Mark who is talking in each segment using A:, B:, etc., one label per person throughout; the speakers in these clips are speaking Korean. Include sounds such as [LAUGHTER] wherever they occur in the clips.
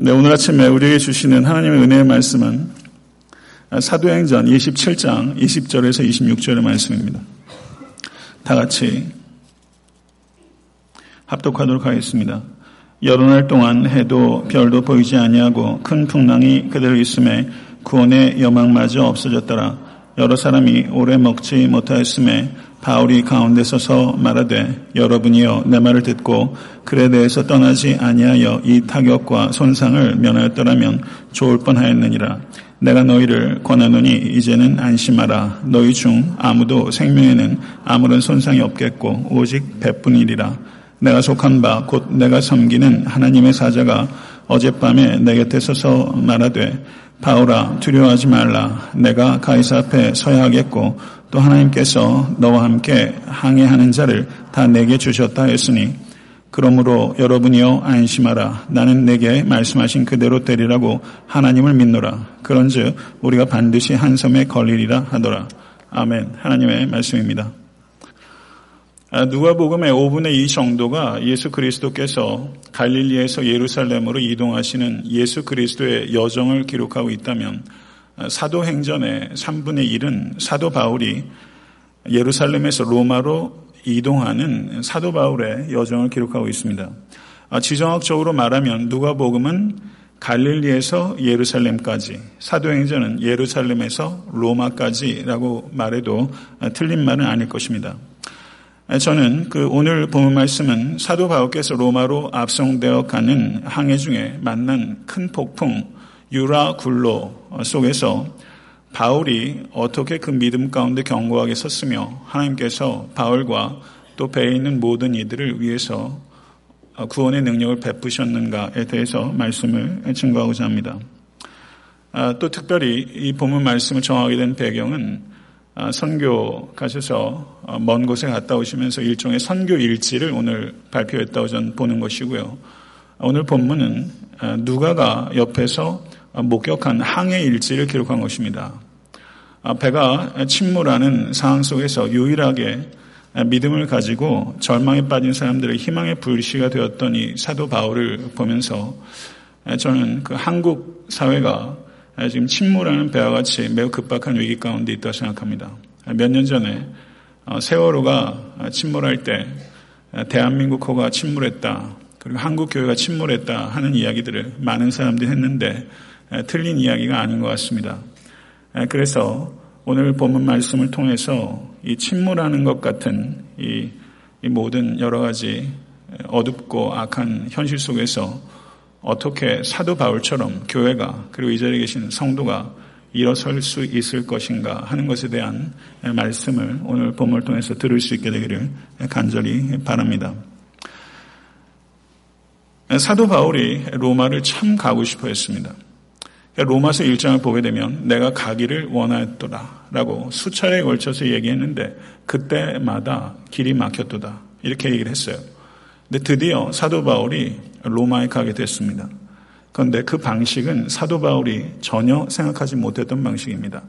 A: 네, 오늘 아침에 우리에게 주시는 하나님의 은혜의 말씀은 사도행전 27장 20절에서 26절의 말씀입니다. 다 같이 합독하도록 하겠습니다. 여러 날 동안 해도 별도 보이지 아니하고 큰 풍랑이 그대로 있음에 구원의 여망마저 없어졌더라. 여러 사람이 오래 먹지 못하였음에 바울이 가운데 서서 말하되 여러분이여 내 말을 듣고 그에 대해서 떠나지 아니하여 이 타격과 손상을 면하였더라면 좋을 뻔하였느니라. 내가 너희를 권하노니 이제는 안심하라. 너희 중 아무도 생명에는 아무런 손상이 없겠고 오직 배뿐이리라. 내가 속한 바 곧 내가 섬기는 하나님의 사자가 어젯밤에 내 곁에 서서 말하되 바울아 두려워하지 말라. 내가 가이사 앞에 서야 하겠고 또 하나님께서 너와 함께 항해하는 자를 다 내게 주셨다 했으니 그러므로 여러분이여 안심하라. 나는 내게 말씀하신 그대로 되리라고 하나님을 믿노라. 그런즉 우리가 반드시 한 섬에 걸리리라 하더라. 아멘. 하나님의 말씀입니다. 아, 누가복음의 5분의 2 정도가 예수 그리스도께서 갈릴리에서 예루살렘으로 이동하시는 예수 그리스도의 여정을 기록하고 있다면 사도행전의 3분의 1은 사도 바울이 예루살렘에서 로마로 이동하는 사도 바울의 여정을 기록하고 있습니다. 아, 지정학적으로 말하면 누가복음은 갈릴리에서 예루살렘까지, 사도행전은 예루살렘에서 로마까지라고 말해도 틀린 말은 아닐 것입니다. 저는 그 오늘 본 말씀은 사도 바울께서 로마로 압송되어 가는 항해 중에 만난 큰 폭풍, 유라 굴로 속에서 바울이 어떻게 그 믿음 가운데 견고하게 섰으며 하나님께서 바울과 또 배에 있는 모든 이들을 위해서 구원의 능력을 베푸셨는가에 대해서 말씀을 증거하고자 합니다. 아, 또 특별히 이 본문 말씀을 정하게 된 배경은 아, 선교 가셔서 먼 곳에 갔다 오시면서 일종의 선교 일지를 오늘 발표했다고 저는 보는 것이고요. 오늘 본문은 아, 누가가 옆에서 목격한 항해 일지를 기록한 것입니다. 아, 배가 침몰하는 상황 속에서 유일하게 믿음을 가지고 절망에 빠진 사람들의 희망의 불씨가 되었던 이 사도 바울을 보면서 저는 그 한국 사회가 지금 침몰하는 배와 같이 매우 급박한 위기 가운데 있다고 생각합니다. 몇 년 전에 어, 세월호가 침몰할 때 대한민국 호가 침몰했다. 그리고 한국 교회가 침몰했다 하는 이야기들을 많은 사람들이 했는데 틀린 이야기가 아닌 것 같습니다. 그래서 오늘 본문 말씀을 통해서 이 침몰하는 것 같은 이, 이 모든 여러 가지 어둡고 악한 현실 속에서 어떻게 사도 바울처럼 교회가 그리고 이 자리에 계신 성도가 일어설 수 있을 것인가 하는 것에 대한 말씀을 오늘 본문을 통해서 들을 수 있게 되기를 간절히 바랍니다. 사도 바울이 로마를 참 가고 싶어 했습니다. 로마서 1장을 보게 되면 내가 가기를 원하였도다 라고 수차례에 걸쳐서 얘기했는데 그때마다 길이 막혔도다 이렇게 얘기를 했어요. 근데 드디어 사도 바울이 로마에 가게 됐습니다. 그런데 그 방식은 사도 바울이 전혀 생각하지 못했던 방식입니다.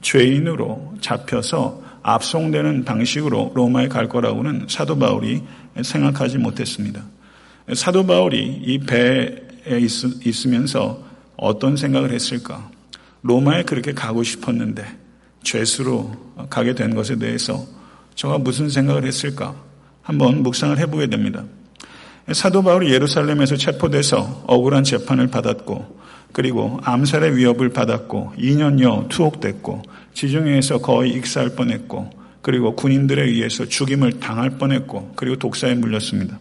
A: 죄인으로 잡혀서 압송되는 방식으로 로마에 갈 거라고는 사도 바울이 생각하지 못했습니다. 사도 바울이 이 배에 있으면서 어떤 생각을 했을까? 로마에 그렇게 가고 싶었는데 죄수로 가게 된 것에 대해서 저가 무슨 생각을 했을까? 한번 묵상을 해보게 됩니다. 사도 바울이 예루살렘에서 체포돼서 억울한 재판을 받았고 그리고 암살의 위협을 받았고 2년여 투옥됐고 지중해에서 거의 익사할 뻔했고 그리고 군인들에 의해서 죽임을 당할 뻔했고 그리고 독사에 물렸습니다.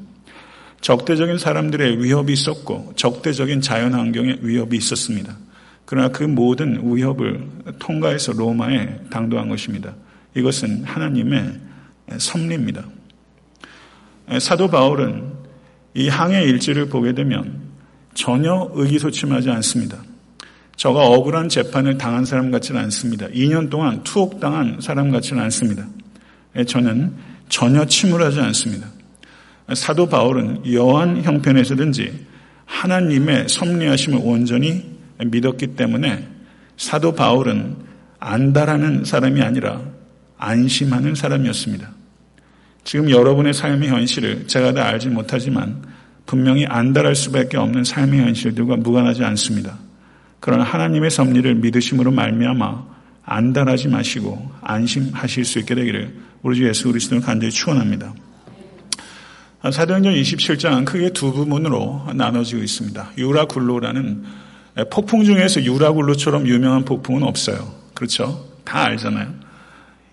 A: 적대적인 사람들의 위협이 있었고 적대적인 자연 환경의 위협이 있었습니다. 그러나 그 모든 위협을 통과해서 로마에 당도한 것입니다. 이것은 하나님의 섭리입니다. 사도 바울은 이 항해 일지를 보게 되면 전혀 의기소침하지 않습니다. 저가 억울한 재판을 당한 사람 같지는 않습니다. 2년 동안 투옥당한 사람 같지는 않습니다. 저는 전혀 침울하지 않습니다. 사도 바울은 여한 형편에서든지 하나님의 섭리하심을 온전히 믿었기 때문에 사도 바울은 안다라는 사람이 아니라 안심하는 사람이었습니다. 지금 여러분의 삶의 현실을 제가 다 알지 못하지만 분명히 안달할 수밖에 없는 삶의 현실들과 무관하지 않습니다. 그러나 하나님의 섭리를 믿으심으로 말미암아 안달하지 마시고 안심하실 수 있게 되기를 우리 주 예수 그리스도를 간절히 축원합니다. 사도행전 27장은 크게 두 부분으로 나눠지고 있습니다. 유라굴로라는 폭풍 중에서 유라굴로처럼 유명한 폭풍은 없어요. 그렇죠? 다 알잖아요.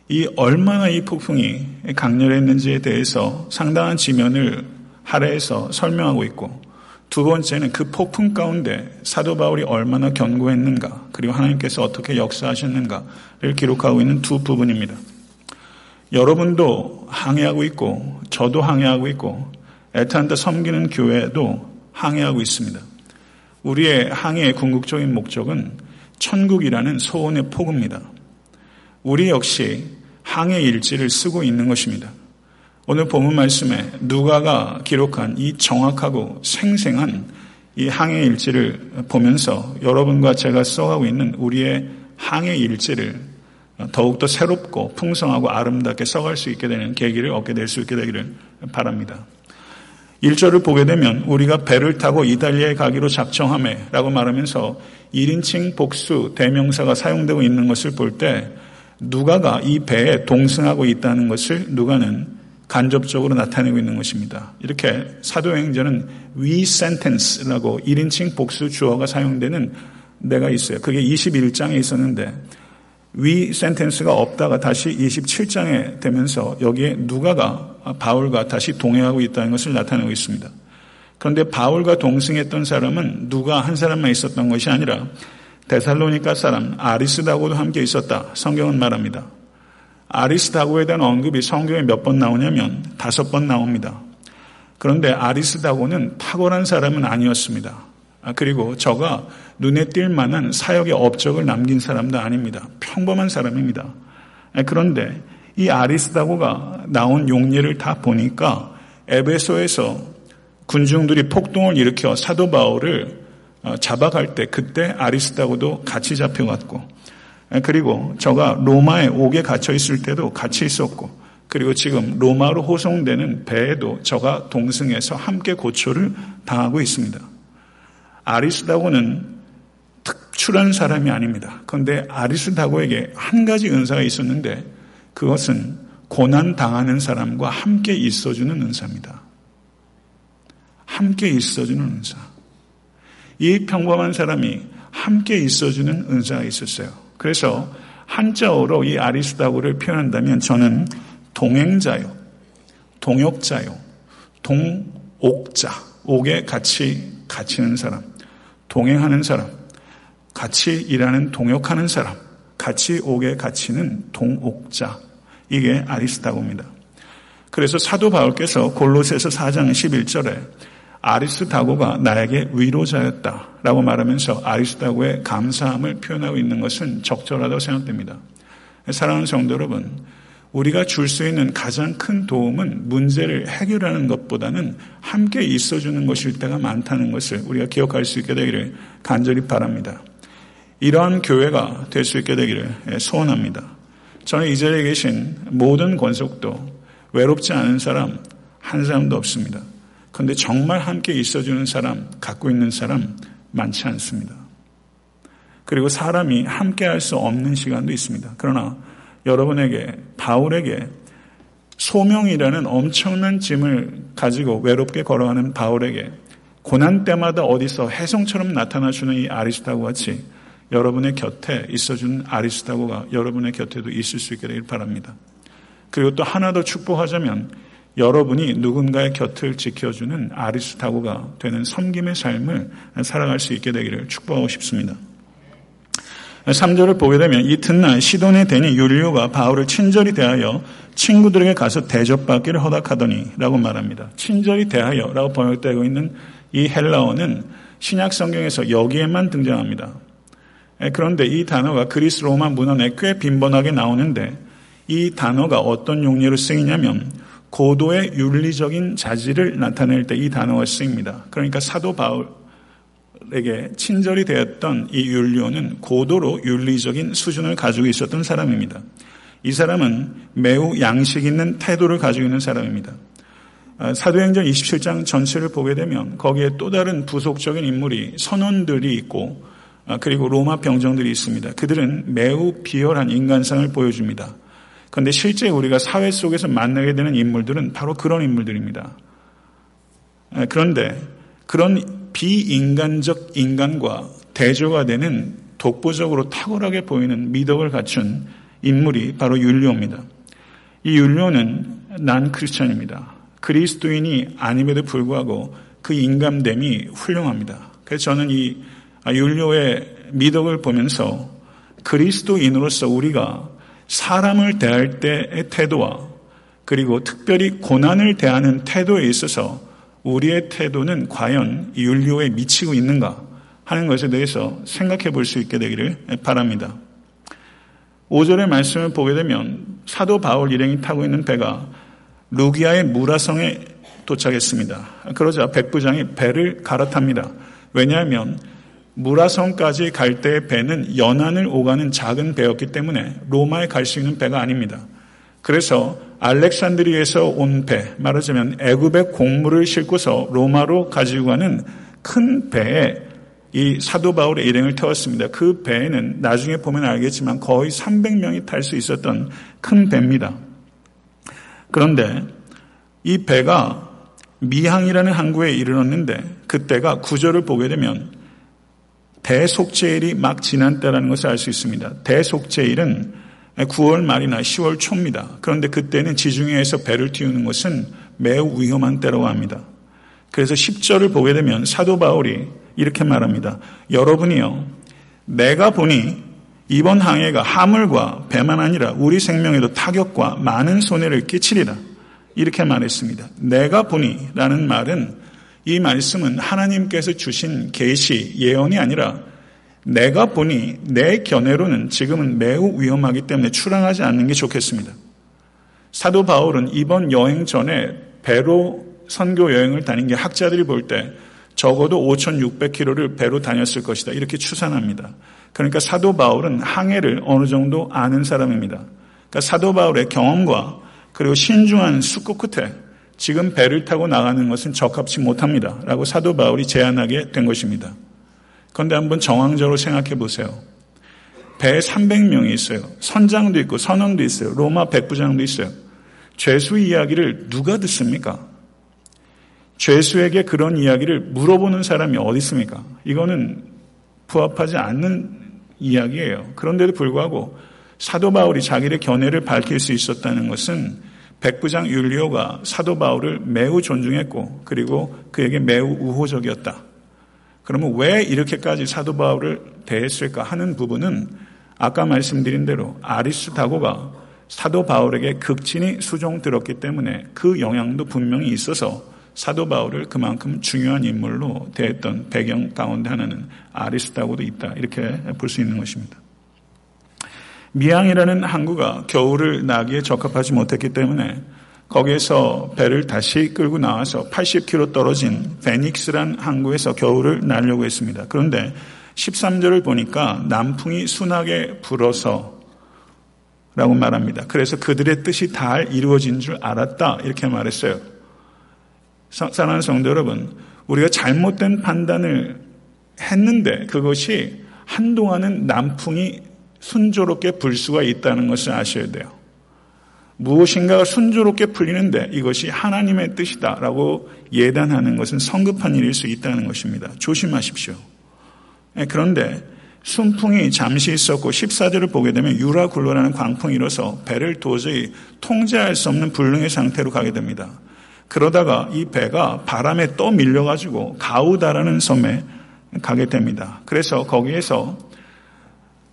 A: 이 얼마나 이 폭풍이 강렬했는지에 대해서 상당한 지면을 할애해서 설명하고 있고 두 번째는 그 폭풍 가운데 사도 바울이 얼마나 견고했는가 그리고 하나님께서 어떻게 역사하셨는가를 기록하고 있는 두 부분입니다. 여러분도 항해하고 있고 저도 항해하고 있고 애타한테 섬기는 교회도 항해하고 있습니다. 우리의 항해의 궁극적인 목적은 천국이라는 소원의 폭입니다. 우리 역시 항해 일지를 쓰고 있는 것입니다. 오늘 본문 말씀에 누가가 기록한 이 정확하고 생생한 이 항해 일지를 보면서 여러분과 제가 써가고 있는 우리의 항해 일지를 더욱더 새롭고 풍성하고 아름답게 써갈 수 있게 되는 계기를 얻게 될 수 있게 되기를 바랍니다. 1절을 보게 되면 우리가 배를 타고 이탈리아에 가기로 작정함에 라고 말하면서 1인칭 복수 대명사가 사용되고 있는 것을 볼 때 누가가 이 배에 동승하고 있다는 것을 누가는 간접적으로 나타내고 있는 것입니다. 이렇게 사도행전은 we sentence라고 1인칭 복수 주어가 사용되는 데가 있어요. 그게 21장에 있었는데 위 센텐스가 없다가 다시 27장에 되면서 여기에 누가가 바울과 다시 동행하고 있다는 것을 나타내고 있습니다. 그런데 바울과 동승했던 사람은 누가 한 사람만 있었던 것이 아니라 데살로니카 사람 아리스다고도 함께 있었다. 성경은 말합니다. 아리스다고에 대한 언급이 성경에 몇 번 나오냐면 다섯 번 나옵니다. 그런데 아리스다고는 탁월한 사람은 아니었습니다. 아, 그리고 저가 눈에 띌 만한 사역의 업적을 남긴 사람도 아닙니다. 평범한 사람입니다. 아, 그런데 이 아리스다고가 나온 용례를 다 보니까 에베소에서 군중들이 폭동을 일으켜 사도 바울을 어, 잡아갈 때 그때 아리스다고도 같이 잡혀갔고 아, 그리고 저가 로마에 옥에 갇혀 있을 때도 같이 있었고 그리고 지금 로마로 호송되는 배에도 저가 동승해서 함께 고초를 당하고 있습니다. 아리스다고는 특출한 사람이 아닙니다. 그런데 아리스다고에게 한 가지 은사가 있었는데 그것은 고난 당하는 사람과 함께 있어주는 은사입니다. 함께 있어주는 은사. 이 평범한 사람이 함께 있어주는 은사가 있었어요. 그래서 한자어로 이 아리스다고를 표현한다면 저는 동행자요, 동역자요, 동옥자, 옥에 같이 갇히는 사람, 동행하는 사람, 같이 일하는 동역하는 사람, 같이 옥에 갇히는 동옥자. 이게 아리스다고입니다. 그래서 사도 바울께서 골로새서 4장 11절에 아리스다고가 나에게 위로자였다 라고 말하면서 아리스다고의 감사함을 표현하고 있는 것은 적절하다고 생각됩니다. 사랑하는 성도 여러분, 우리가 줄 수 있는 가장 큰 도움은 문제를 해결하는 것보다는 함께 있어주는 것일 때가 많다는 것을 우리가 기억할 수 있게 되기를 간절히 바랍니다. 이러한 교회가 될 수 있게 되기를 소원합니다. 저는 이 자리에 계신 모든 권속도 외롭지 않은 사람 한 사람도 없습니다. 그런데 정말 함께 있어주는 사람, 갖고 있는 사람 많지 않습니다. 그리고 사람이 함께 할 수 없는 시간도 있습니다. 그러나 여러분에게 바울에게 소명이라는 엄청난 짐을 가지고 외롭게 걸어가는 바울에게 고난 때마다 어디서 해성처럼 나타나주는 이 아리스타고 같이 여러분의 곁에 있어주는 아리스타고가 여러분의 곁에도 있을 수 있게 되길 바랍니다. 그리고 또 하나 더 축복하자면 여러분이 누군가의 곁을 지켜주는 아리스타고가 되는 섬김의 삶을 살아갈 수 있게 되기를 축복하고 싶습니다. 3절을 보게 되면 이튿날 시돈의 대니 율리오가 바울을 친절히 대하여 친구들에게 가서 대접받기를 허락하더니 라고 말합니다. 친절히 대하여 라고 번역되고 있는 이 헬라어는 신약 성경에서 여기에만 등장합니다. 그런데 이 단어가 그리스 로마 문헌에 꽤 빈번하게 나오는데 이 단어가 어떤 용례로 쓰이냐면 고도의 윤리적인 자질을 나타낼 때 이 단어가 쓰입니다. 그러니까 사도 바울 에게 친절이 되었던 이 율리오는 고도로 윤리적인 수준을 가지고 있었던 사람입니다. 이 사람은 매우 양식 있는 태도를 가지고 있는 사람입니다. 아, 사도행전 27장 전체를 보게 되면 거기에 또 다른 부속적인 인물이 선원들이 있고 아, 그리고 로마 병정들이 있습니다. 그들은 매우 비열한 인간상을 보여줍니다. 그런데 실제 우리가 사회 속에서 만나게 되는 인물들은 바로 그런 인물들입니다. 아, 그런데 그런 비인간적 인간과 대조가 되는 독보적으로 탁월하게 보이는 미덕을 갖춘 인물이 바로 율리오입니다. 이 율리오는 난 크리스천입니다. 그리스도인이 아님에도 불구하고 그 인감됨이 훌륭합니다. 그래서 저는 이 율료의 미덕을 보면서 그리스도인으로서 우리가 사람을 대할 때의 태도와 그리고 특별히 고난을 대하는 태도에 있어서 우리의 태도는 과연 율료에 미치고 있는가 하는 것에 대해서 생각해 볼 수 있게 되기를 바랍니다. 5절의 말씀을 보게 되면 사도 바울 일행이 타고 있는 배가 루기아의 무라성에 도착했습니다. 그러자 백부장이 배를 갈아탑니다. 왜냐하면 무라성까지 갈 때의 배는 연안을 오가는 작은 배였기 때문에 로마에 갈 수 있는 배가 아닙니다. 그래서 알렉산드리에서 온 배, 말하자면 애굽의 곡물을 싣고서 로마로 가지고 가는 큰 배에 이 사도 바울의 일행을 태웠습니다. 그 배에는 나중에 보면 알겠지만 거의 300명이 탈 수 있었던 큰 배입니다. 그런데 이 배가 미항이라는 항구에 이르렀는데 그때가 구절을 보게 되면 대속제일이 막 지난 때라는 것을 알 수 있습니다. 대속제일은 9월 말이나 10월 초입니다. 그런데 그때는 지중해에서 배를 띄우는 것은 매우 위험한 때라고 합니다. 그래서 10절을 보게 되면 사도 바울이 이렇게 말합니다. 여러분이요, 내가 보니 이번 항해가 하물과 배만 아니라 우리 생명에도 타격과 많은 손해를 끼치리라. 이렇게 말했습니다. 내가 보니라는 말은 이 말씀은 하나님께서 주신 계시 예언이 아니라 내가 보니 내 견해로는 지금은 매우 위험하기 때문에 출항하지 않는 게 좋겠습니다. 사도 바울은 이번 여행 전에 배로 선교 여행을 다닌 게 학자들이 볼 때 적어도 5,600km를 배로 다녔을 것이다. 이렇게 추산합니다. 그러니까 사도 바울은 항해를 어느 정도 아는 사람입니다. 그러니까 사도 바울의 경험과 그리고 신중한 숙고 끝에 지금 배를 타고 나가는 것은 적합치 못합니다. 라고 사도 바울이 제안하게 된 것입니다. 그런데 한번 정황적으로 생각해 보세요. 배에 300명이 있어요. 선장도 있고 선원도 있어요. 로마 백부장도 있어요. 죄수 이야기를 누가 듣습니까? 죄수에게 그런 이야기를 물어보는 사람이 어디 있습니까? 이거는 부합하지 않는 이야기예요. 그런데도 불구하고 사도 바울이 자기의 견해를 밝힐 수 있었다는 것은 백부장 율리오가 사도 바울을 매우 존중했고 그리고 그에게 매우 우호적이었다. 그러면 왜 이렇게까지 사도 바울을 대했을까 하는 부분은 아까 말씀드린 대로 아리스타고가 사도 바울에게 극진히 수종 들었기 때문에 그 영향도 분명히 있어서 사도 바울을 그만큼 중요한 인물로 대했던 배경 가운데 하나는 아리스타고도 있다. 이렇게 볼 수 있는 것입니다. 미항이라는 항구가 겨울을 나기에 적합하지 못했기 때문에 거기에서 배를 다시 끌고 나와서 80km 떨어진 베닉스란 항구에서 겨울을 나려고 했습니다. 그런데 13절을 보니까 남풍이 순하게 불어서 라고 말합니다. 그래서 그들의 뜻이 다 이루어진 줄 알았다. 이렇게 말했어요. 사랑하는 성도 여러분, 우리가 잘못된 판단을 했는데 그것이 한동안은 남풍이 순조롭게 불 수가 있다는 것을 아셔야 돼요. 무엇인가가 순조롭게 풀리는데 이것이 하나님의 뜻이다라고 예단하는 것은 성급한 일일 수 있다는 것입니다. 조심하십시오. 예, 그런데 순풍이 잠시 있었고 14절을 보게 되면 유라 굴러라는 광풍이 일어서 배를 도저히 통제할 수 없는 불능의 상태로 가게 됩니다. 그러다가 이 배가 바람에 또 밀려가지고 가우다라는 섬에 가게 됩니다. 그래서 거기에서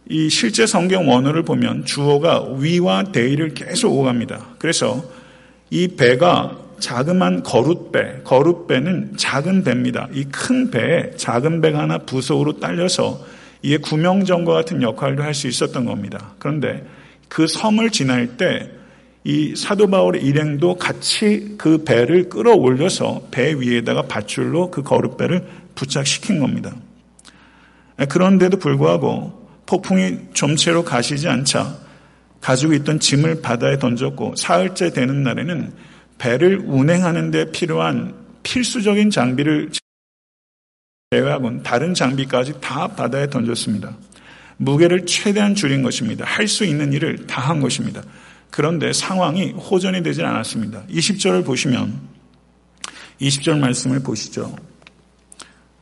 A: 이 실제 성경 원어를 보면 주어가 위와 대의를 계속 오갑니다. 그래서 이 배가 자그만 거룻배, 거룻배는 작은 배입니다. 이 큰 배에 작은 배가 하나 부속으로 딸려서 이게 구명정과 같은 역할도 할 수 있었던 겁니다. 그런데 그 섬을 지날 때 이 사도 바울의 일행도 같이 그 배를 끌어올려서 배 위에다가 밧줄로 그 거룻배를 부착시킨 겁니다. 그런데도 불구하고 폭풍이 좀채로 가시지 않자 가지고 있던 짐을 바다에 던졌고 사흘째 되는 날에는 배를 운행하는 데 필요한 필수적인 장비를 제외하고는 다른 장비까지 다 바다에 던졌습니다. 무게를 최대한 줄인 것입니다. 할 수 있는 일을 다 한 것입니다. 그런데 상황이 호전이 되질 않았습니다. 20절을 보시면 20절 말씀을 보시죠.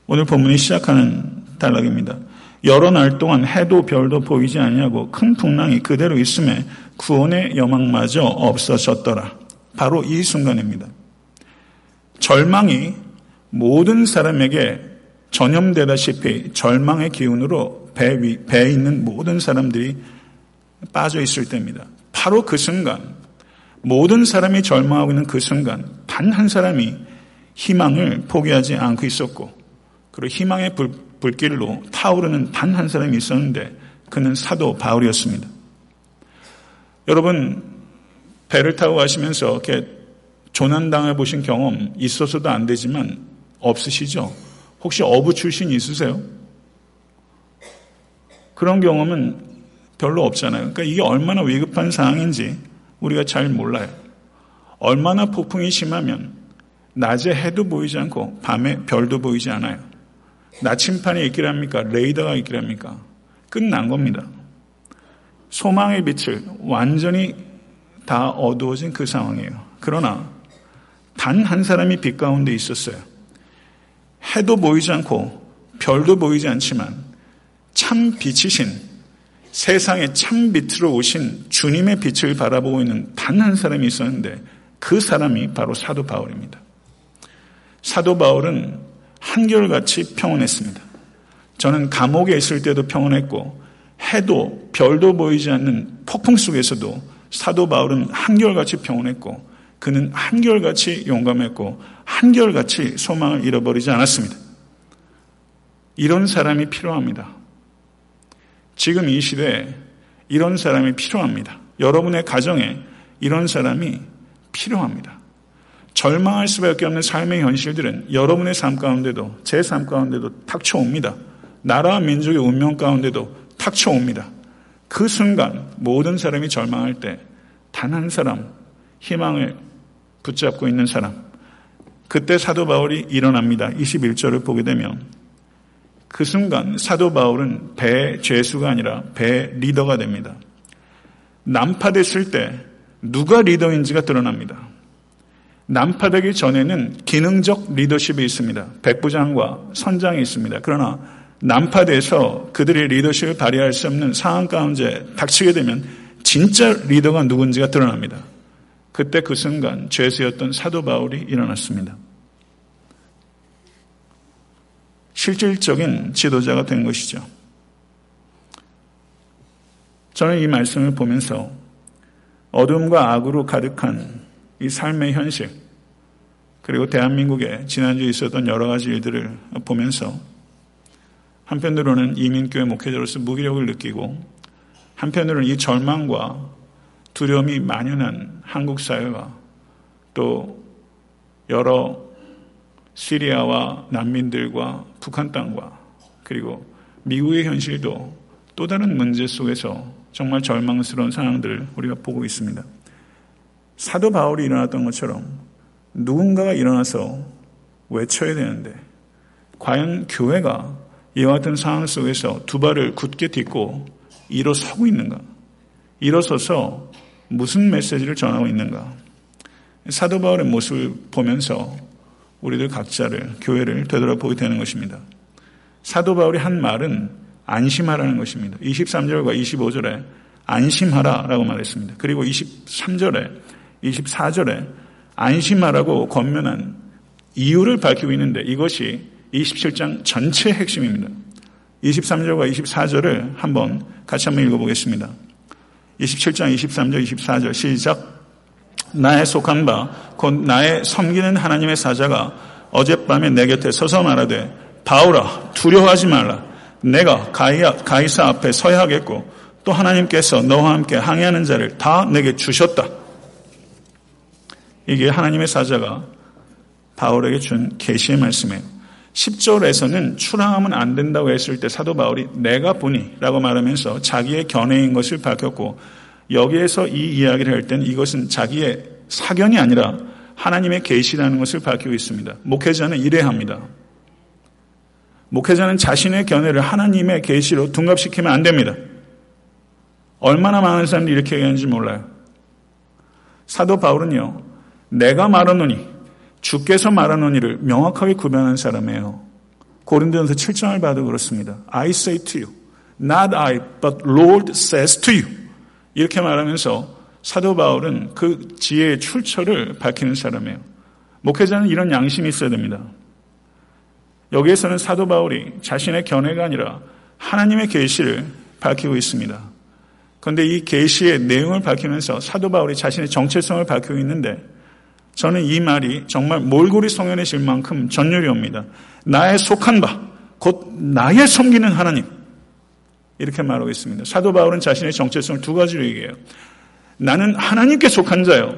A: 오늘 본문이 시작하는 단락입니다. 여러 날 동안 해도 별도 보이지 아니하고 큰 풍랑이 그대로 있음에 구원의 여망마저 없어졌더라. 바로 이 순간입니다. 절망이 모든 사람에게 전염되다시피 절망의 기운으로 배 위, 배에 있는 모든 사람들이 빠져 있을 때입니다. 바로 그 순간, 모든 사람이 절망하고 있는 그 순간, 단 한 사람이 희망을 포기하지 않고 있었고, 그리고 희망의 불, 불길로 타오르는 단 한 사람이 있었는데, 그는 사도 바울이었습니다. 여러분, 배를 타고 가시면서 이렇게 조난당해 보신 경험 있어서도 안 되지만 없으시죠? 혹시 어부 출신 있으세요? 그런 경험은 별로 없잖아요. 그러니까 이게 얼마나 위급한 상황인지 우리가 잘 몰라요. 얼마나 폭풍이 심하면 낮에 해도 보이지 않고 밤에 별도 보이지 않아요. 나침판이 있기랍니까? 레이더가 있기랍니까? 끝난 겁니다. 소망의 빛을 완전히 다 어두워진 그 상황이에요. 그러나 단 한 사람이 빛 가운데 있었어요. 해도 보이지 않고 별도 보이지 않지만 참 빛이신 세상의 참 빛으로 오신 주님의 빛을 바라보고 있는 단 한 사람이 있었는데 그 사람이 바로 사도 바울입니다. 사도 바울은 한결같이 평온했습니다. 저는 감옥에 있을 때도 평온했고 해도 별도 보이지 않는 폭풍 속에서도 사도 바울은 한결같이 평온했고 그는 한결같이 용감했고 한결같이 소망을 잃어버리지 않았습니다. 이런 사람이 필요합니다. 지금 이 시대에 이런 사람이 필요합니다. 여러분의 가정에 이런 사람이 필요합니다. 절망할 수밖에 없는 삶의 현실들은 여러분의 삶 가운데도 제 삶 가운데도 닥쳐옵니다. 나라와 민족의 운명 가운데도 닥쳐옵니다. 그 순간 모든 사람이 절망할 때 단 한 사람 희망을 붙잡고 있는 사람 그때 사도 바울이 일어납니다. 21절을 보게 되면 그 순간 사도 바울은 배 죄수가 아니라 배 리더가 됩니다. 난파됐을 때 누가 리더인지가 드러납니다. 난파되기 전에는 기능적 리더십이 있습니다. 백부장과 선장이 있습니다. 그러나 난파돼서 그들의 리더십을 발휘할 수 없는 상황 가운데 닥치게 되면 진짜 리더가 누군지가 드러납니다. 그때 그 순간 죄수였던 사도 바울이 일어났습니다. 실질적인 지도자가 된 것이죠. 저는 이 말씀을 보면서 어둠과 악으로 가득한 이 삶의 현실, 그리고 대한민국에 지난주에 있었던 여러 가지 일들을 보면서 한편으로는 이민교회 목회자로서 무기력을 느끼고 한편으로는 이 절망과 두려움이 만연한 한국 사회와 또 여러 시리아와 난민들과 북한 땅과 그리고 미국의 현실도 또 다른 문제 속에서 정말 절망스러운 상황들을 우리가 보고 있습니다. 사도 바울이 일어났던 것처럼 누군가가 일어나서 외쳐야 되는데 과연 교회가 이와 같은 상황 속에서 두 발을 굳게 딛고 일어서고 있는가? 일어서서 무슨 메시지를 전하고 있는가? 사도 바울의 모습을 보면서 우리들 각자를 교회를 되돌아보게 되는 것입니다. 사도 바울이 한 말은 안심하라는 것입니다. 23절과 25절에 안심하라라고 말했습니다. 그리고 23절에 24절에 안심하라고 권면한 이유를 밝히고 있는데 이것이 27장 전체의 핵심입니다. 23절과 24절을 한번 같이 한번 읽어보겠습니다. 27장 23절 24절 시작 나의 속한 바, 곧 나의 섬기는 하나님의 사자가 어젯밤에 내 곁에 서서 말하되, 바울아, 두려워하지 말라. 내가 가이아, 가이사 앞에 서야 하겠고, 또 하나님께서 너와 함께 항해하는 자를 다 내게 주셨다. 이게 하나님의 사자가 바울에게 준 계시의 말씀이에요. 10절에서는 출항하면 안 된다고 했을 때 사도 바울이 내가 보니 라고 말하면서 자기의 견해인 것을 밝혔고 여기에서 이 이야기를 할 때는 이것은 자기의 사견이 아니라 하나님의 계시라는 것을 밝히고 있습니다. 목회자는 이래야 합니다. 목회자는 자신의 견해를 하나님의 계시로 둔갑시키면 안 됩니다. 얼마나 많은 사람들이 이렇게 얘기하는지 몰라요. 사도 바울은요, 내가 말하노니, 주께서 말하노니를 명확하게 구별하는 사람이에요. 고린도전서 7장을 봐도 그렇습니다. I say to you, not I, but Lord says to you. 이렇게 말하면서 사도 바울은 그 지혜의 출처를 밝히는 사람이에요. 목회자는 이런 양심이 있어야 됩니다. 여기에서는 사도 바울이 자신의 견해가 아니라 하나님의 계시를 밝히고 있습니다. 그런데 이 계시의 내용을 밝히면서 사도 바울이 자신의 정체성을 밝히고 있는데 저는 이 말이 정말 몰골이 성현해질 만큼 전율이 옵니다. 나의 속한 바, 곧 나의 섬기는 하나님. 이렇게 말하고 있습니다. 사도 바울은 자신의 정체성을 두 가지로 얘기해요. 나는 하나님께 속한 자요.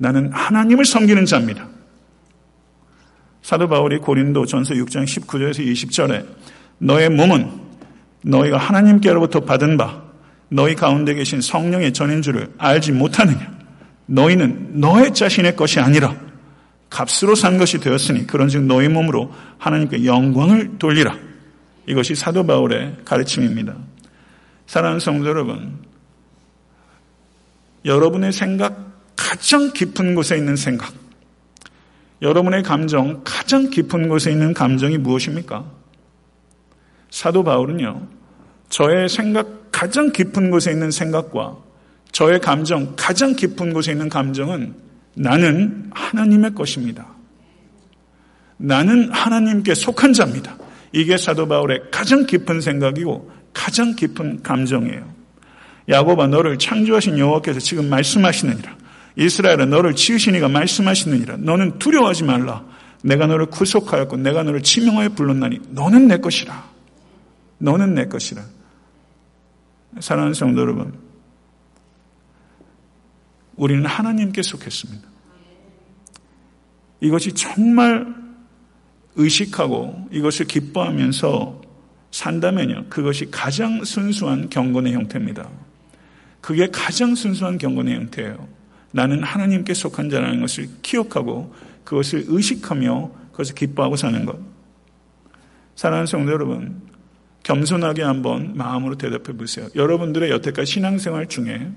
A: 나는 하나님을 섬기는 자입니다. 사도 바울이 고린도 전서 6장 19절에서 20절에 너의 몸은 너희가 하나님께로부터 받은 바 너희 가운데 계신 성령의 전인 줄을 알지 못하느냐? 너희는 너의 자신의 것이 아니라 값으로 산 것이 되었으니 그런즉 너희 몸으로 하나님께 영광을 돌리라. 이것이 사도 바울의 가르침입니다. 사랑하는 성도 여러분, 여러분의 생각 가장 깊은 곳에 있는 생각, 여러분의 감정 가장 깊은 곳에 있는 감정이 무엇입니까? 사도 바울은요, 저의 생각 가장 깊은 곳에 있는 생각과 저의 감정 가장 깊은 곳에 있는 감정은 나는 하나님의 것입니다. 나는 하나님께 속한 자입니다. 이게 사도 바울의 가장 깊은 생각이고 가장 깊은 감정이에요. 야곱아 너를 창조하신 여호와께서 지금 말씀하시느니라. 이스라엘아 너를 지으신 이가 말씀하시느니라. 너는 두려워하지 말라. 내가 너를 구속하였고 내가 너를 치명하여 불렀나니 너는 내 것이라. 너는 내 것이라. 사랑하는 성도 여러분, 우리는 하나님께 속했습니다. 이것이 정말 의식하고 이것을 기뻐하면서 산다면요. 그것이 가장 순수한 경건의 형태입니다. 그게 가장 순수한 경건의 형태예요. 나는 하나님께 속한 자라는 것을 기억하고 그것을 의식하며 그것을 기뻐하고 사는 것. 사랑하는 성도 여러분, 겸손하게 한번 마음으로 대답해 보세요. 여러분들의 여태까지 신앙생활 중에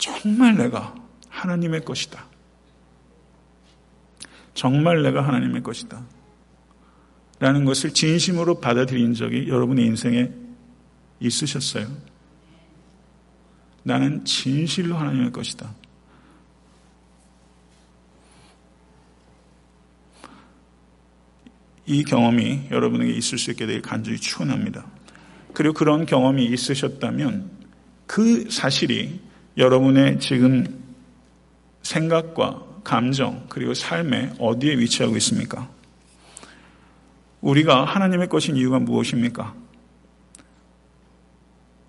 A: 정말 내가 하나님의 것이다. 정말 내가 하나님의 것이다. 라는 것을 진심으로 받아들인 적이 여러분의 인생에 있으셨어요. 나는 진실로 하나님의 것이다. 이 경험이 여러분에게 있을 수 있게 되길 간절히 축원합니다. 그리고 그런 경험이 있으셨다면 그 사실이 여러분의 지금 생각과 감정 그리고 삶에 어디에 위치하고 있습니까? 우리가 하나님의 것인 이유가 무엇입니까?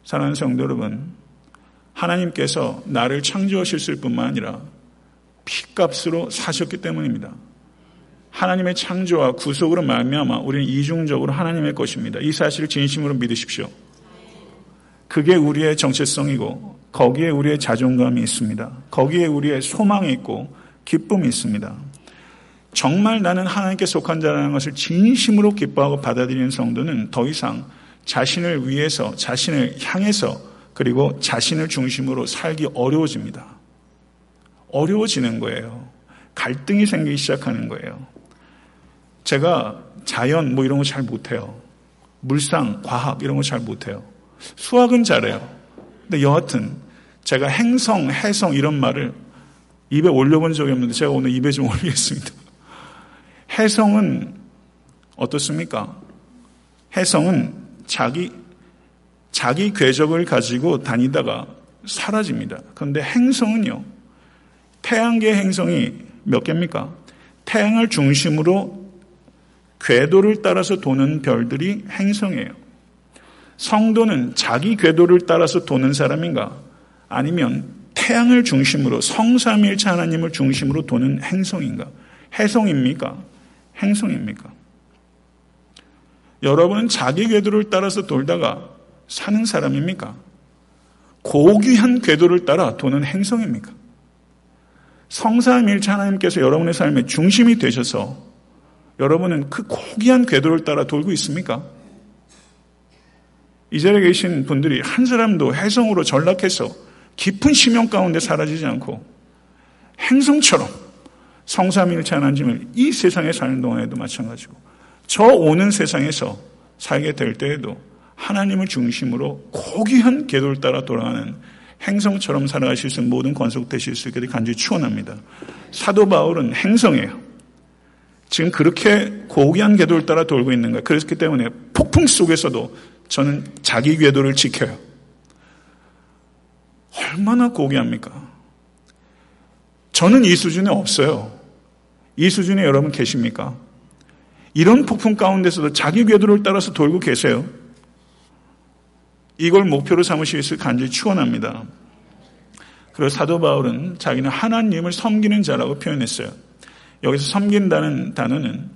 A: 사랑하는 성도 여러분, 하나님께서 나를 창조하셨을 뿐만 아니라 피값으로 사셨기 때문입니다. 하나님의 창조와 구속으로 말미암아 우리는 이중적으로 하나님의 것입니다. 이 사실을 진심으로 믿으십시오. 그게 우리의 정체성이고 거기에 우리의 자존감이 있습니다. 거기에 우리의 소망이 있고 기쁨이 있습니다. 정말 나는 하나님께 속한 자라는 것을 진심으로 기뻐하고 받아들이는 성도는 더 이상 자신을 위해서, 자신을 향해서, 그리고 자신을 중심으로 살기 어려워집니다. 어려워지는 거예요. 갈등이 생기기 시작하는 거예요. 제가 자연 뭐 이런 거 잘 못해요. 물상, 과학 이런 거 잘 못해요. 수학은 잘해요. 근데 여하튼 제가 행성, 해성 이런 말을 입에 올려본 적이 없는데 제가 오늘 입에 좀 [LAUGHS] 올리겠습니다. 해성은 어떻습니까? 해성은 자기 자기 궤적을 가지고 다니다가 사라집니다. 그런데 행성은요. 태양계 행성이 몇 개입니까? 태양을 중심으로 궤도를 따라서 도는 별들이 행성이에요. 성도는 자기 궤도를 따라서 도는 사람인가? 아니면 태양을 중심으로 성삼일차 하나님을 중심으로 도는 행성인가? 해성입니까? 행성입니까? 여러분은 자기 궤도를 따라서 돌다가 사는 사람입니까? 고귀한 궤도를 따라 도는 행성입니까? 성삼일체 하나님께서 여러분의 삶의 중심이 되셔서 여러분은 그 고귀한 궤도를 따라 돌고 있습니까? 이 자리에 계신 분들이 한 사람도 해성으로 전락해서 깊은 심령 가운데 사라지지 않고 행성처럼 성삼일체 하나님을 이 세상에 사는 동안에도 마찬가지고 저 오는 세상에서 살게 될 때에도 하나님을 중심으로 고귀한 궤도를 따라 돌아가는 행성처럼 살아가실 수 있는 모든 권속되실 수 있게 간절히 추원합니다. 사도 바울은 행성이에요. 지금 그렇게 고귀한 궤도를 따라 돌고 있는 거예요. 그렇기 때문에 폭풍 속에서도 저는 자기 궤도를 지켜요. 얼마나 고귀합니까? 저는 이 수준에 없어요. 이 수준에 여러분 계십니까? 이런 폭풍 가운데서도 자기 궤도를 따라서 돌고 계세요. 이걸 목표로 수 간절히 축원합니다. 그리고 사도 바울은 자기는 하나님을 섬기는 자라고 표현했어요. 여기서 섬긴다는 단어는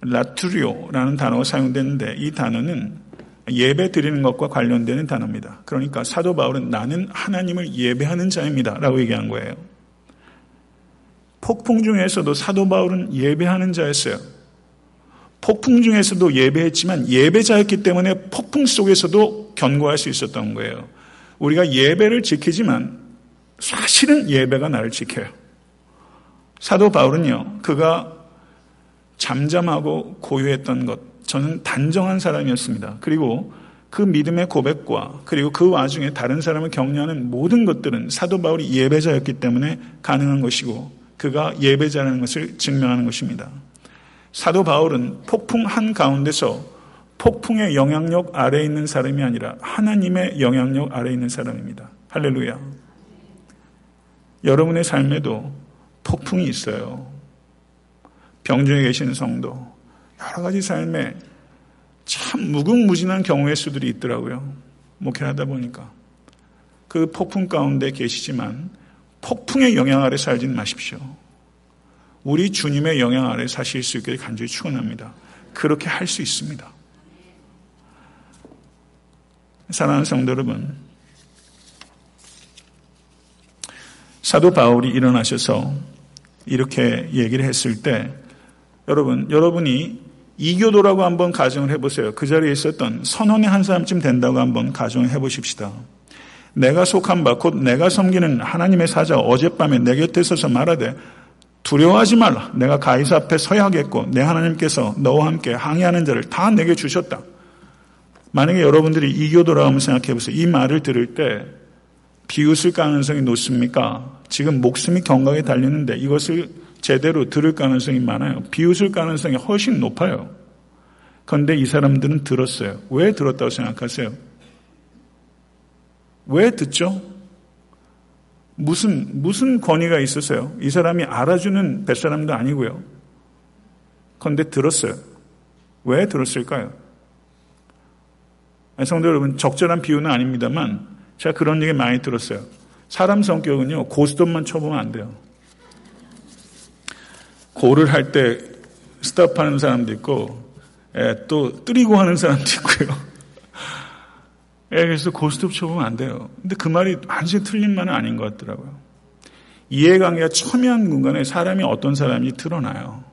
A: 라투리오라는 단어가 사용되는데 이 단어는 예배 드리는 것과 관련되는 단어입니다. 그러니까 사도 바울은 나는 하나님을 예배하는 자입니다. 라고 얘기한 거예요. 폭풍 중에서도 사도 바울은 예배하는 자였어요. 폭풍 중에서도 예배했지만 예배자였기 때문에 폭풍 속에서도 견고할 수 있었던 거예요. 우리가 예배를 지키지만 사실은 예배가 나를 지켜요. 사도 바울은요, 그가 잠잠하고 고요했던 것, 저는 단정한 사람이었습니다. 그리고 그 믿음의 고백과 그리고 그 와중에 다른 사람을 격려하는 모든 것들은 사도 바울이 예배자였기 때문에 가능한 것이고 그가 예배자라는 것을 증명하는 것입니다. 사도 바울은 폭풍 한 가운데서 폭풍의 영향력 아래에 있는 사람이 아니라 하나님의 영향력 아래에 있는 사람입니다. 할렐루야. 여러분의 삶에도 폭풍이 있어요. 병중에 계신 성도, 여러 가지 삶에 참 무궁무진한 경우의 수들이 있더라고요. 목회하다 보니까. 그 폭풍 가운데 계시지만 폭풍의 영향 아래 살진 마십시오. 우리 주님의 영향 아래 사실 수 있게 간절히 축원합니다. 그렇게 할 수 있습니다. 사랑하는 성도 여러분, 사도 바울이 일어나셔서 이렇게 얘기를 했을 때 여러분, 여러분이 이교도라고 한번 가정을 해보세요. 그 자리에 있었던 선원의 한 사람쯤 된다고 한번 가정을 해보십시다. 내가 속한 바, 곧 내가 섬기는 하나님의 사자 어젯밤에 내 곁에 서서 말하되 두려워하지 말라. 내가 가이사 앞에 서야 하겠고 내 하나님께서 너와 함께 항해하는 자를 다 내게 주셨다. 만약에 여러분들이 이교도라고 한번 생각해 보세요. 이 말을 들을 때 비웃을 가능성이 높습니까? 지금 목숨이 경각에 달리는데 이것을 제대로 들을 가능성이 많아요. 비웃을 가능성이 훨씬 높아요. 그런데 이 사람들은 들었어요. 왜 들었다고 생각하세요? 왜 듣죠? 무슨, 무슨 권위가 있었어요? 이 사람이 알아주는 뱃사람도 아니고요. 그런데 들었어요. 왜 들었을까요? 성도 여러분, 적절한 비유는 아닙니다만, 제가 그런 얘기 많이 들었어요. 사람 성격은요, 고스톱만 쳐보면 안 돼요. 고를 할 때 스탑하는 사람도 있고, 예, 또 뜨리고 하는 사람도 있고요. [LAUGHS] 예, 그래서 고스톱 쳐보면 안 돼요. 근데 그 말이 완전히 틀린 말은 아닌 것 같더라고요. 이해관계가 첨예한 공간에 사람이 어떤 사람이 드러나요.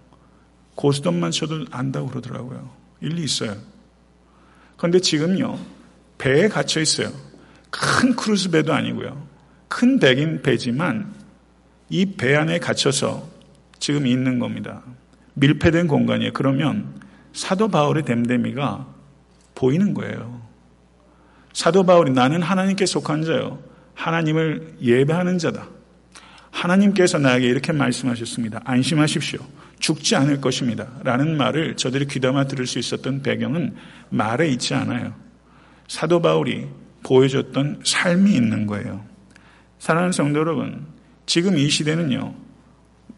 A: 고스톱만 쳐도 안다고 그러더라고요. 일리 있어요. 그런데 지금요, 배에 갇혀 있어요. 큰 크루즈 배도 아니고요. 큰 배긴 배지만 이 배 안에 갇혀서 지금 있는 겁니다. 밀폐된 공간이에요. 그러면 사도 바울의 됨됨이가 보이는 거예요. 사도 바울이 나는 하나님께 속한 자요. 하나님을 예배하는 자다. 하나님께서 나에게 이렇게 말씀하셨습니다. 안심하십시오. 죽지 않을 것입니다. 라는 말을 저들이 귀담아 들을 수 있었던 배경은 말에 있지 않아요. 사도 바울이 보여줬던 삶이 있는 거예요. 사랑하는 성도 여러분, 지금 이 시대는요,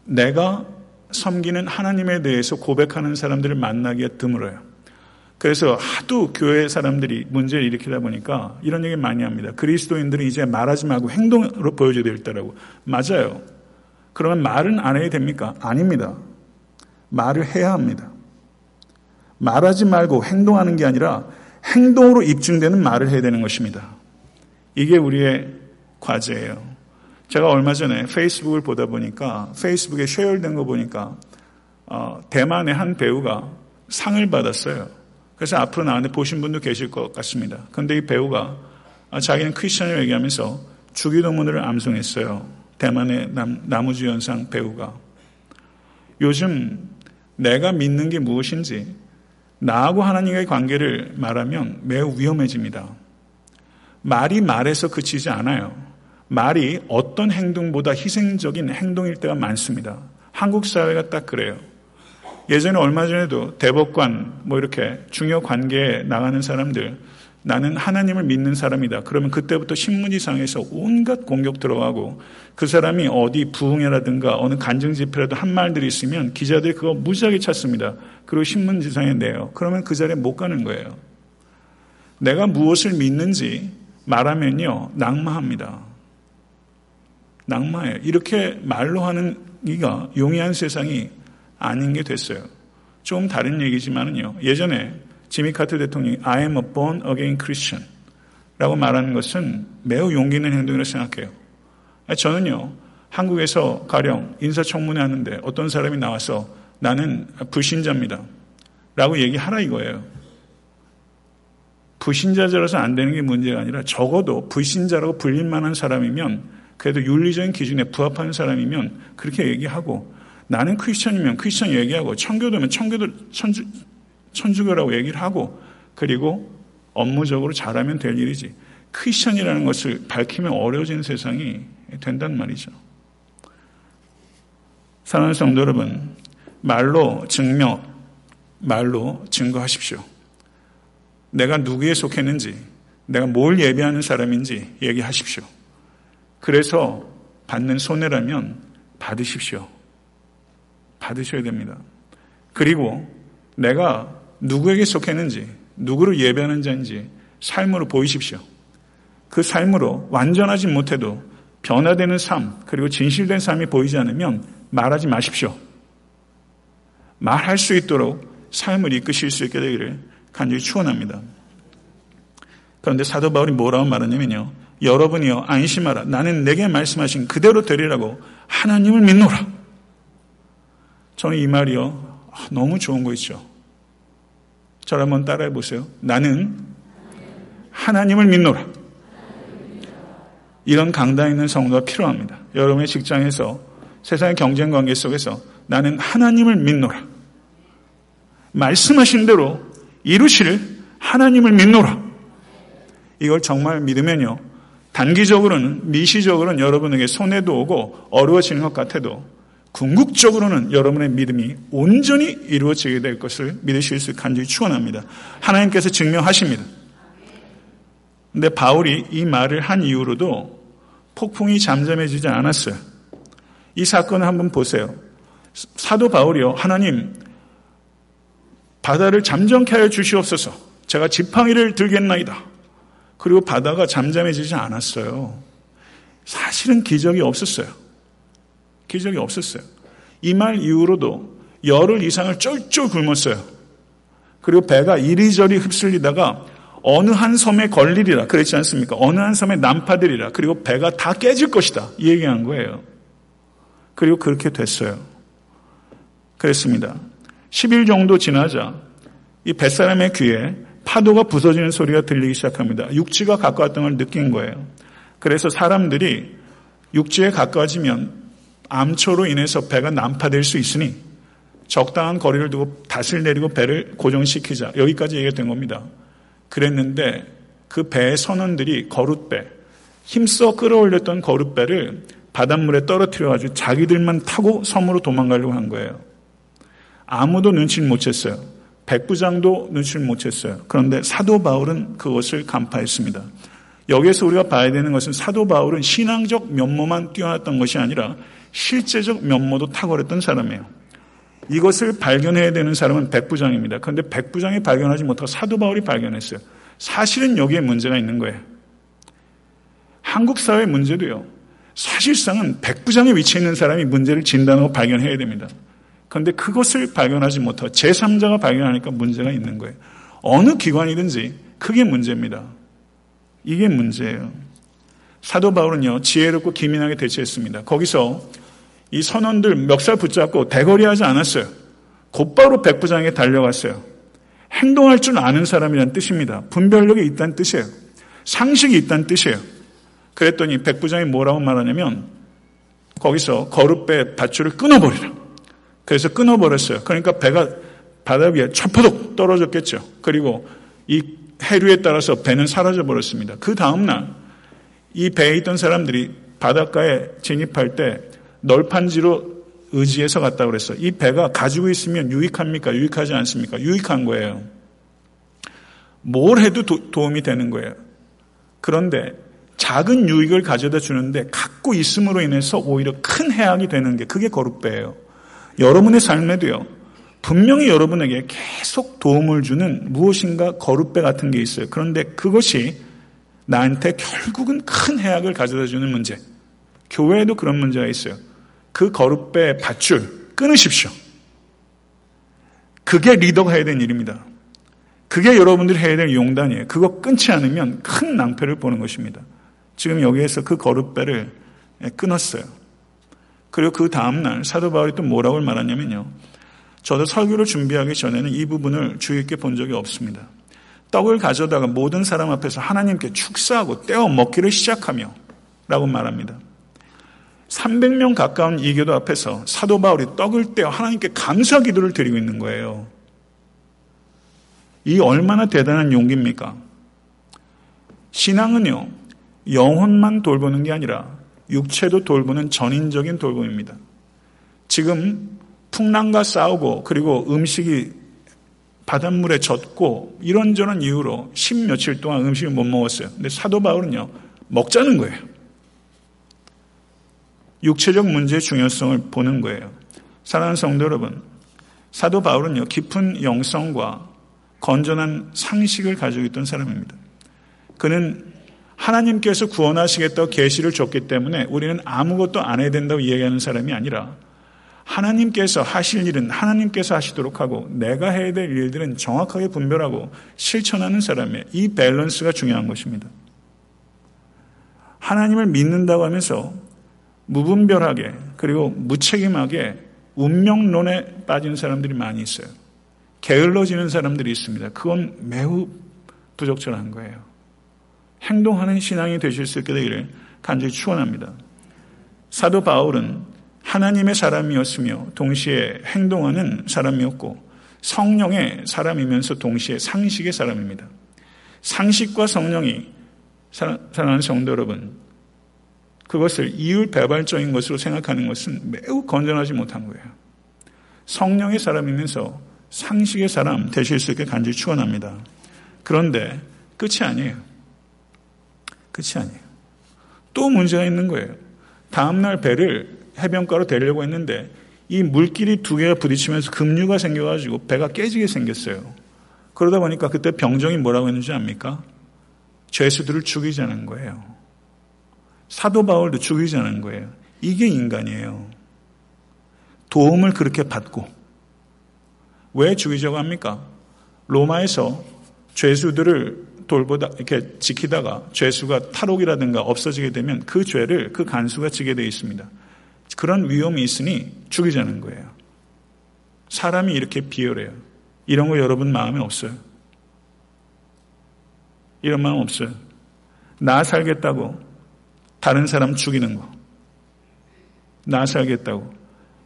A: 내가 섬기는 하나님에 대해서 고백하는 사람들을 만나기가 드물어요. 그래서 하도 교회 사람들이 문제를 일으키다 보니까 이런 얘기 많이 합니다. 그리스도인들은 이제 말하지 말고 행동으로 보여줘야 될때라고. 맞아요. 그러면 말은 안 해야 됩니까? 아닙니다. 말을 해야 합니다. 말하지 말고 행동하는 게 아니라 행동으로 입증되는 말을 해야 되는 것입니다. 이게 우리의 과제예요. 제가 얼마 전에 페이스북을 보다 보니까 페이스북에 쉐어된 거 보니까 어, 대만의 한 배우가 상을 받았어요. 그래서 앞으로 나한테 보신 분도 계실 것 같습니다. 그런데 이 배우가 아, 자기는 크리스천을 얘기하면서 주기도문을 암송했어요. 대만의 남, 나무주연상 배우가. 요즘 내가 믿는 게 무엇인지 나하고 하나님과의 관계를 말하면 매우 위험해집니다. 말이 말에서 그치지 않아요. 말이 어떤 행동보다 희생적인 행동일 때가 많습니다. 한국 사회가 딱 그래요. 예전에 얼마 전에도 대법관 뭐 이렇게 중요 관계에 나가는 사람들 나는 하나님을 믿는 사람이다. 그러면 그때부터 신문지상에서 온갖 공격 들어가고 그 사람이 어디 부흥회라든가 어느 간증 집회라도 한 말들이 있으면 기자들이 그거 무지하게 찾습니다. 그리고 신문지상에 내요. 그러면 그 자리에 못 가는 거예요. 내가 무엇을 믿는지 말하면요 낙마합니다. 낙마해요. 이렇게 말로 하는 이가 용이한 세상이 아닌 게 됐어요. 좀 다른 얘기지만은요. 예전에 지미 카트 대통령이 I am a born again Christian 라고 말하는 것은 매우 용기 있는 행동이라고 생각해요. 저는요, 한국에서 가령 인사청문회 하는데 어떤 사람이 나와서 나는 불신자입니다. 라고 얘기하라 이거예요. 불신자라서 안 되는 게 문제가 아니라 적어도 불신자라고 불릴 만한 사람이면 그래도 윤리적인 기준에 부합하는 사람이면 그렇게 얘기하고 나는 크리스천이면 크리스천 얘기하고 청교도면 청교도 천주, 천주교라고 얘기를 하고 그리고 업무적으로 잘하면 될 일이지. 크리스천이라는 것을 밝히면 어려워지는 세상이 된단 말이죠. 사랑하는 성도 여러분, 말로 증명, 말로 증거하십시오. 내가 누구에 속했는지, 내가 뭘 예배하는 사람인지 얘기하십시오. 그래서 받는 손해라면 받으십시오. 받으셔야 됩니다. 그리고 내가 누구에게 속했는지, 누구를 예배하는 자인지 삶으로 보이십시오. 그 삶으로 완전하지 못해도 변화되는 삶, 그리고 진실된 삶이 보이지 않으면 말하지 마십시오. 말할 수 있도록 삶을 이끄실 수 있게 되기를 간절히 축원합니다. 그런데 사도 바울이 뭐라고 말하냐면요. 여러분이요 안심하라. 나는 내게 말씀하신 그대로 되리라고 하나님을 믿노라. 저는 이 말이요 아, 너무 좋은 거 있죠. 저를 한번 따라해 보세요. 나는 하나님을 믿노라. 이런 강단 있는 성도가 필요합니다. 여러분의 직장에서 세상의 경쟁 관계 속에서 나는 하나님을 믿노라. 말씀하신 대로 이루실 하나님을 믿노라. 이걸 정말 믿으면요. 단기적으로는 미시적으로는 여러분에게 손해도 오고 어려워지는 것 같아도 궁극적으로는 여러분의 믿음이 온전히 이루어지게 될 것을 믿으실 수 간절히 축원합니다. 하나님께서 증명하십니다. 근데 바울이 이 말을 한 이후로도 폭풍이 잠잠해지지 않았어요. 이 사건을 한번 보세요. 사도 바울이요. 하나님 바다를 잠잠케 하여 주시옵소서. 제가 지팡이를 들겠나이다. 그리고 바다가 잠잠해지지 않았어요. 사실은 기적이 없었어요. 기적이 없었어요. 이 말 이후로도 열흘 이상을 쫄쫄 굶었어요. 그리고 배가 이리저리 휩쓸리다가 어느 한 섬에 걸리리라 그랬지 않습니까? 어느 한 섬에 난파되리라 그리고 배가 다 깨질 것이다 이 얘기한 거예요. 그리고 그렇게 됐어요. 그랬습니다. 10일 정도 지나자 이 뱃사람의 귀에 파도가 부서지는 소리가 들리기 시작합니다. 육지가 가까웠던 걸 느낀 거예요. 그래서 사람들이 육지에 가까워지면 암초로 인해서 배가 난파될 수 있으니 적당한 거리를 두고 닷을 내리고 배를 고정시키자. 여기까지 얘기가 된 겁니다. 그랬는데 그 배의 선원들이 거룻배, 힘써 끌어올렸던 거룻배를 바닷물에 떨어뜨려가지고 자기들만 타고 섬으로 도망가려고 한 거예요. 아무도 눈치를 못 챘어요. 백부장도 눈치를 못 챘어요. 그런데 사도 바울은 그것을 간파했습니다. 여기에서 우리가 봐야 되는 것은 사도 바울은 신앙적 면모만 뛰어났던 것이 아니라 실제적 면모도 탁월했던 사람이에요. 이것을 발견해야 되는 사람은 백부장입니다. 그런데 백부장이 발견하지 못하고 사도 바울이 발견했어요. 사실은 여기에 문제가 있는 거예요. 한국 사회 문제도요. 사실상은 백부장에 위치해 있는 사람이 문제를 진단하고 발견해야 됩니다. 그런데 그것을 발견하지 못하고 제3자가 발견하니까 문제가 있는 거예요. 어느 기관이든지 크게 문제입니다. 이게 문제예요. 사도 바울은요, 지혜롭고 기민하게 대처했습니다. 거기서 이 선원들 멱살 붙잡고 대거리 하지 않았어요. 곧바로 백부장에게 달려갔어요. 행동할 줄 아는 사람이란 뜻입니다. 분별력이 있다는 뜻이에요. 상식이 있다는 뜻이에요. 그랬더니 백부장이 뭐라고 말하냐면 거기서 거룻배 밧줄을 끊어버리라. 그래서 끊어버렸어요. 그러니까 배가 바다 위에 철퍼덕 떨어졌겠죠. 그리고 이 해류에 따라서 배는 사라져 버렸습니다. 그 다음날 이 배에 있던 사람들이 바닷가에 진입할 때 널판지로 의지해서 갔다고 그랬어요. 이 배가 가지고 있으면 유익합니까? 유익하지 않습니까? 유익한 거예요. 뭘 해도 도, 도움이 되는 거예요. 그런데 작은 유익을 가져다 주는데 갖고 있음으로 인해서 오히려 큰 해악이 되는 게 그게 거룩배예요. 여러분의 삶에도요. 분명히 여러분에게 계속 도움을 주는 무엇인가 거룩배 같은 게 있어요. 그런데 그것이 나한테 결국은 큰 해악을 가져다 주는 문제. 교회에도 그런 문제가 있어요. 그 거룩배 밧줄 끊으십시오. 그게 리더가 해야 되는 일입니다. 그게 여러분들이 해야 될 용단이에요. 그거 끊지 않으면 큰 낭패를 보는 것입니다. 지금 여기에서 그 거룩배를 끊었어요. 그리고 그 다음날 사도 바울이 또 뭐라고 말하냐면요. 저도 설교를 준비하기 전에는 이 부분을 주의 있게 본 적이 없습니다. 떡을 가져다가 모든 사람 앞에서 하나님께 축사하고 떼어 먹기를 시작하며 라고 말합니다. 300명 가까운 이교도 앞에서 사도 바울이 떡을 떼어 하나님께 감사 기도를 드리고 있는 거예요. 이 얼마나 대단한 용기입니까? 신앙은요, 영혼만 돌보는 게 아니라 육체도 돌보는 전인적인 돌봄입니다. 지금 풍랑과 싸우고 그리고 음식이 바닷물에 젖고 이런저런 이유로 십 며칠 동안 음식을 못 먹었어요. 근데 사도 바울은요, 먹자는 거예요. 육체적 문제의 중요성을 보는 거예요. 사랑하는 성도 여러분, 사도 바울은요, 깊은 영성과 건전한 상식을 가지고 있던 사람입니다. 그는 하나님께서 구원하시겠다고 계시를 줬기 때문에 우리는 아무것도 안 해야 된다고 이야기하는 사람이 아니라 하나님께서 하실 일은 하나님께서 하시도록 하고 내가 해야 될 일들은 정확하게 분별하고 실천하는 사람의 이 밸런스가 중요한 것입니다. 하나님을 믿는다고 하면서 무분별하게 그리고 무책임하게 운명론에 빠진 사람들이 많이 있어요. 게을러지는 사람들이 있습니다. 그건 매우 부적절한 거예요. 행동하는 신앙이 되실 수 있게 되기를 간절히 축원합니다. 사도 바울은 하나님의 사람이었으며 동시에 행동하는 사람이었고 성령의 사람이면서 동시에 상식의 사람입니다. 상식과 성령이 사랑하는 성도 여러분 그것을 이율 배발적인 것으로 생각하는 것은 매우 건전하지 못한 거예요. 성령의 사람이면서 상식의 사람 되실 수 있게 간절히 축원합니다. 그런데 끝이 아니에요. 끝이 아니에요. 또 문제가 있는 거예요. 다음날 배를 해변가로 데리려고 했는데 이 물길이 두 개가 부딪히면서 급류가 생겨가지고 배가 깨지게 생겼어요. 그러다 보니까 그때 병정이 뭐라고 했는지 압니까? 죄수들을 죽이자는 거예요. 사도 바울도 죽이자는 거예요. 이게 인간이에요. 도움을 그렇게 받고 왜 죽이자고 합니까? 로마에서 죄수들을 돌보다 이렇게 지키다가 죄수가 탈옥이라든가 없어지게 되면 그 죄를 그 간수가 지게 되어 있습니다. 그런 위험이 있으니 죽이자는 거예요. 사람이 이렇게 비열해요. 이런 거 여러분 마음에 없어요. 이런 마음 없어요. 나 살겠다고 다른 사람 죽이는 거. 나 살겠다고.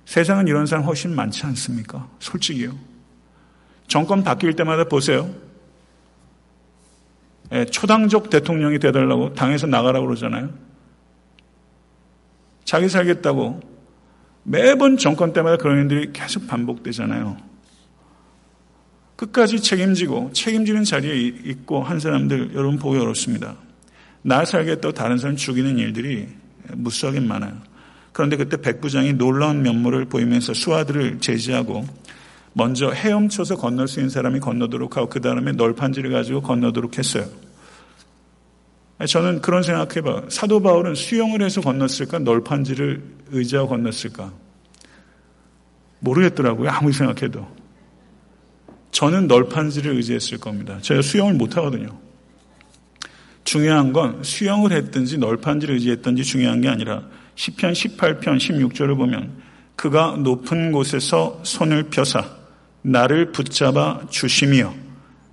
A: 세상은 이런 사람 훨씬 많지 않습니까? 솔직히요. 정권 바뀔 때마다 보세요. 예, 초당적 대통령이 되달라고 당에서 나가라고 그러잖아요. 자기 살겠다고 매번 정권 때마다 그런 일들이 계속 반복되잖아요. 끝까지 책임지고 책임지는 자리에 있고 한 사람들 여러분 보기 어렵습니다. 나 살겠다고 다른 사람 죽이는 일들이 무수하게 많아요. 그런데 그때 백부장이 놀라운 면모를 보이면서 수하들을 제지하고 먼저 헤엄쳐서 건널 수 있는 사람이 건너도록 하고 그 다음에 널판지를 가지고 건너도록 했어요. 저는 그런 생각해봐. 사도 바울은 수영을 해서 건넜을까? 널판지를 의지하고 건넜을까? 모르겠더라고요. 아무리 생각해도. 저는 널판지를 의지했을 겁니다. 제가 수영을 못하거든요. 중요한 건 수영을 했든지 널판지를 의지했든지 중요한 게 아니라 10편 18편 16절을 보면 그가 높은 곳에서 손을 펴사 나를 붙잡아 주시며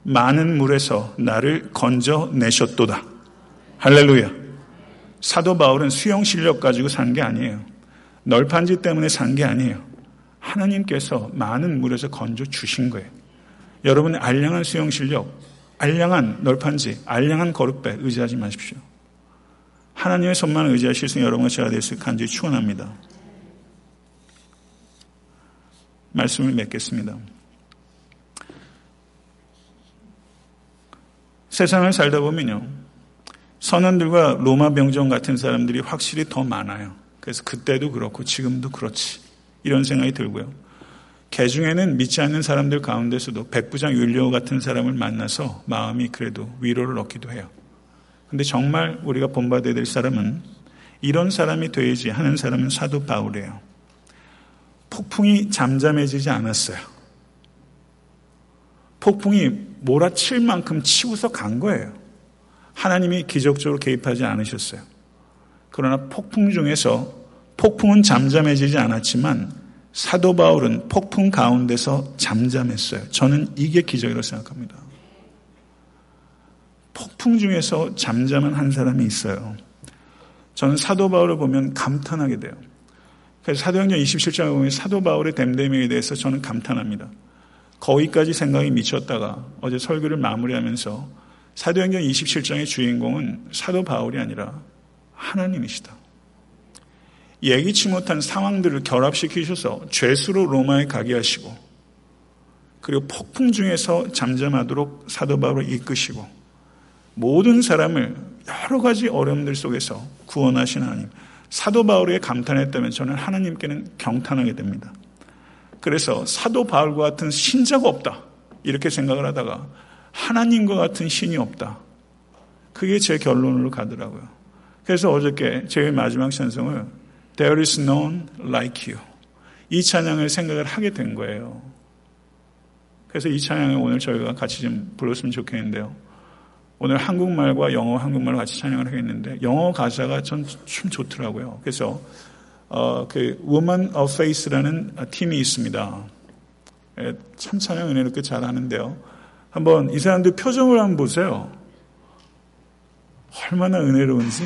A: 많은 물에서 나를 건져 내셨도다. 할렐루야. 사도 바울은 수영 실력 가지고 산 게 아니에요. 널판지 때문에 산 게 아니에요. 하나님께서 많은 물에서 건져 주신 거예요. 여러분의 알량한 수영 실력, 알량한 널판지, 알량한 거룩배 의지하지 마십시오. 하나님의 손만 의지하실 수 있는 여러분과 제가 될 수 있게 간절히 축원합니다. 말씀을 맺겠습니다. 세상을 살다 보면요. 선원들과 로마 병정 같은 사람들이 확실히 더 많아요. 그래서 그때도 그렇고 지금도 그렇지. 이런 생각이 들고요. 개 중에는 믿지 않는 사람들 가운데서도 백부장 율리오 같은 사람을 만나서 마음이 그래도 위로를 얻기도 해요. 근데 정말 우리가 본받아야 될 사람은 이런 사람이 되야지 하는 사람은 사도 바울이에요. 폭풍이 잠잠해지지 않았어요. 폭풍이 몰아칠 만큼 치고서 간 거예요. 하나님이 기적적으로 개입하지 않으셨어요. 그러나 폭풍 중에서 폭풍은 잠잠해지지 않았지만 사도 바울은 폭풍 가운데서 잠잠했어요. 저는 이게 기적이라고 생각합니다. 폭풍 중에서 잠잠한 한 사람이 있어요. 저는 사도 바울을 보면 감탄하게 돼요. 그래서 사도행전 27장을 보면 사도 바울의 댐댐에 대해서 저는 감탄합니다. 거기까지 생각이 미쳤다가 어제 설교를 마무리하면서 사도행전 27장의 주인공은 사도 바울이 아니라 하나님이시다. 예기치 못한 상황들을 결합시키셔서 죄수로 로마에 가게 하시고 그리고 폭풍 중에서 잠잠하도록 사도 바울을 이끄시고 모든 사람을 여러 가지 어려움들 속에서 구원하신 하나님. 사도 바울에게 감탄했다면 저는 하나님께는 경탄하게 됩니다. 그래서 사도 바울과 같은 신자가 없다. 이렇게 생각을 하다가 하나님과 같은 신이 없다. 그게 제 결론으로 가더라고요. 그래서 어저께 제 마지막 찬송을 There is none like you. 이 찬양을 생각을 하게 된 거예요. 그래서 이 찬양을 오늘 저희가 같이 좀 불렀으면 좋겠는데요. 오늘 한국말과 영어, 한국말을 같이 찬양을 하겠는데 영어 가사가 전 참 좋더라고요. 그래서 어, 그 Woman of Faith라는 팀이 있습니다. 예, 참 찬양 은혜롭게 잘하는데요. 한번 이 사람들 표정을 한번 보세요. 얼마나 은혜로운지.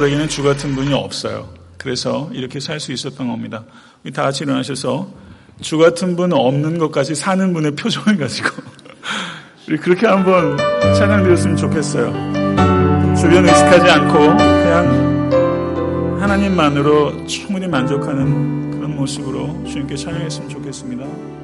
A: 바울에게는 주 같은 분이 없어요. 그래서 이렇게 살 수 있었던 겁니다. 다 같이 일어나셔서 주 같은 분 없는 것까지 사는 분의 표정을 가지고 [LAUGHS] 그렇게 한번 찬양 드렸으면 좋겠어요. 주변 의식하지 않고 그냥 하나님만으로 충분히 만족하는 그런 모습으로 주님께 찬양했으면 좋겠습니다.